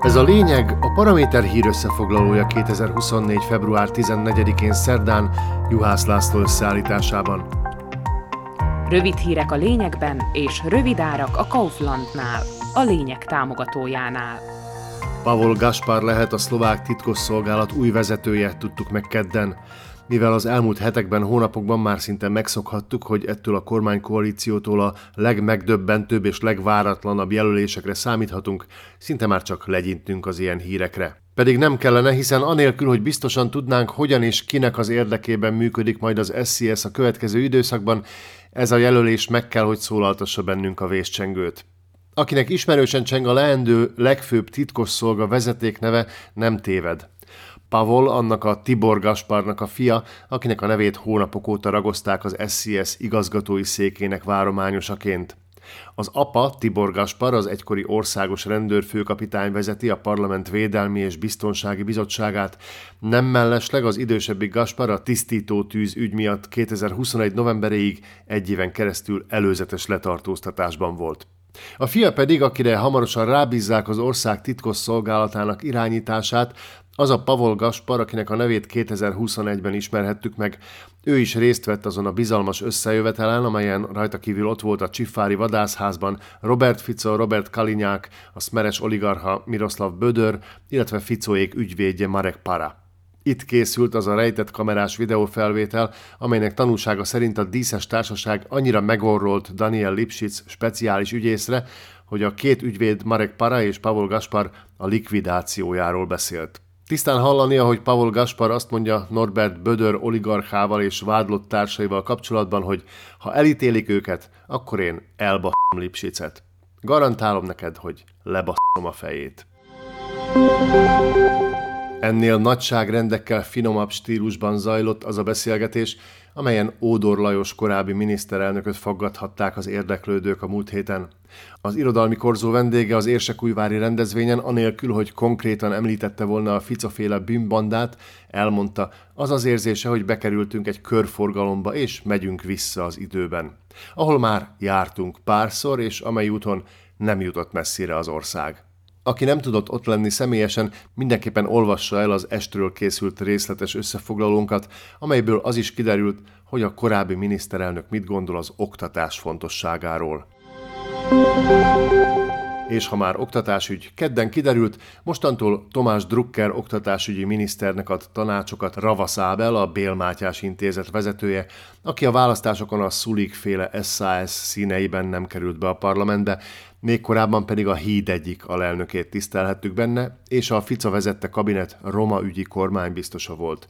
Ez a lényeg a Paraméter hír összefoglalója 2024. február 14-én szerdán Juhász László összeállításában. Rövid hírek a lényegben és rövid árak a Kauflandnál, a lényeg támogatójánál. Pavol Gaspar lehet a szlovák titkosszolgálat új vezetője, tudtuk meg kedden mivel az elmúlt hetekben, hónapokban már szinte megszokhattuk, hogy ettől a kormánykoalíciótól a legmegdöbbentőbb és legváratlanabb jelölésekre számíthatunk, szinte már csak legyintünk az ilyen hírekre. Pedig nem kellene, hiszen anélkül, hogy biztosan tudnánk, hogyan és kinek az érdekében működik majd az SCS a következő időszakban, ez a jelölés meg kell, hogy szólaltassa bennünk a véscsengőt. Akinek ismerősen cseng a leendő legfőbb titkosszolga vezetékneve, nem téved. Pavol, annak a Tibor Gasparnak a fia, akinek a nevét hónapok óta ragozták az SCS igazgatói székének várományosaként. Az apa, Tibor Gaspar, az egykori országos rendőrfőkapitány vezeti a Parlament Védelmi és Biztonsági Bizottságát. Nem mellesleg az idősebbi Gaspar a tisztító tűz ügy miatt 2021. novemberéig egy éven keresztül előzetes letartóztatásban volt. A fia pedig, akire hamarosan rábízzák az ország titkos szolgálatának irányítását, az a Pavol Gaspar, akinek a nevét 2021-ben ismerhettük meg, ő is részt vett azon a bizalmas összejövetelen, amelyen rajta kívül ott volt a Csifári vadászházban Robert Fico, Robert Kalinyák, a szmeres oligarha Miroslav Bödör, illetve Ficóék ügyvédje Marek Para. Itt készült az a rejtett kamerás videófelvétel, amelynek tanúsága szerint a díszes társaság annyira megorrolt Daniel Lipschitz speciális ügyészre, hogy a két ügyvéd Marek Para és Pavol Gaspar a likvidációjáról beszélt. Tisztán hallani, ahogy Paul Gaspar azt mondja Norbert Bödör oligarchával és vádlott társaival kapcsolatban, hogy ha elítélik őket, akkor én elbaszom Lipsicet. Garantálom neked, hogy lebaszom a fejét. Ennél nagyságrendekkel finomabb stílusban zajlott az a beszélgetés, amelyen Ódor Lajos korábbi miniszterelnököt faggathatták az érdeklődők a múlt héten. Az irodalmi korzó vendége az Érsekújvári rendezvényen, anélkül, hogy konkrétan említette volna a ficaféle bűnbandát, elmondta, az az érzése, hogy bekerültünk egy körforgalomba, és megyünk vissza az időben. Ahol már jártunk párszor, és amely úton nem jutott messzire az ország. Aki nem tudott ott lenni személyesen, mindenképpen olvassa el az estről készült részletes összefoglalónkat, amelyből az is kiderült, hogy a korábbi miniszterelnök mit gondol az oktatás fontosságáról. És ha már oktatásügy kedden kiderült, mostantól Tomás Drucker oktatásügyi miniszternek ad tanácsokat Ravasz Ábel, a Bél Mátyás intézet vezetője, aki a választásokon a Szulik féle SAS színeiben nem került be a parlamentbe, még korábban pedig a Híd egyik alelnökét tisztelhettük benne, és a Fica vezette kabinet Roma ügyi kormánybiztosa volt.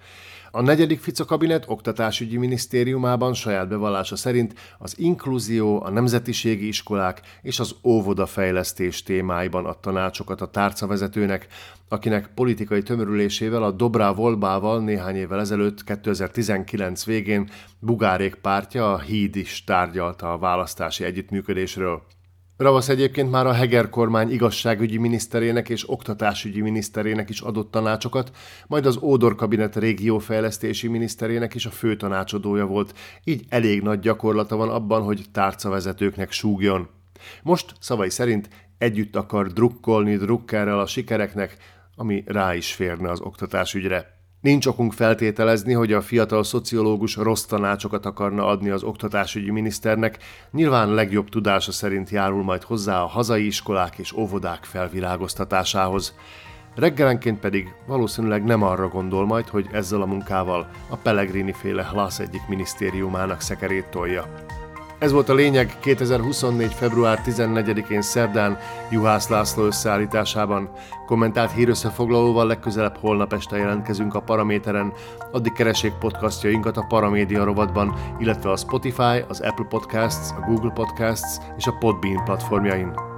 A negyedik Fica kabinet oktatásügyi minisztériumában saját bevallása szerint az inkluzió, a nemzetiségi iskolák és az óvodafejlesztés témáiban ad tanácsokat a tárcavezetőnek, akinek politikai tömörülésével a Dobrá Volbával néhány évvel ezelőtt 2019 végén Bugárék pártja a Híd is tárgyalta a választási együttműködésről. Ravasz egyébként már a Heger kormány igazságügyi miniszterének és oktatásügyi miniszterének is adott tanácsokat, majd az Ódor kabinet régiófejlesztési miniszterének is a fő tanácsadója volt, így elég nagy gyakorlata van abban, hogy tárcavezetőknek súgjon. Most szavai szerint együtt akar drukkolni drukkerrel a sikereknek, ami rá is férne az oktatásügyre. Nincs okunk feltételezni, hogy a fiatal szociológus rossz tanácsokat akarna adni az oktatásügyi miniszternek, nyilván legjobb tudása szerint járul majd hozzá a hazai iskolák és óvodák felvilágoztatásához. Reggelenként pedig valószínűleg nem arra gondol majd, hogy ezzel a munkával a Pellegrini féle Hlasz egyik minisztériumának szekerét tolja. Ez volt a lényeg 2024. február 14-én szerdán Juhász László összeállításában. Kommentált hírösszefoglalóval legközelebb holnap este jelentkezünk a Paraméteren, addig keressék podcastjainkat a Paramédia rovatban, illetve a Spotify, az Apple Podcasts, a Google Podcasts és a Podbean platformjain.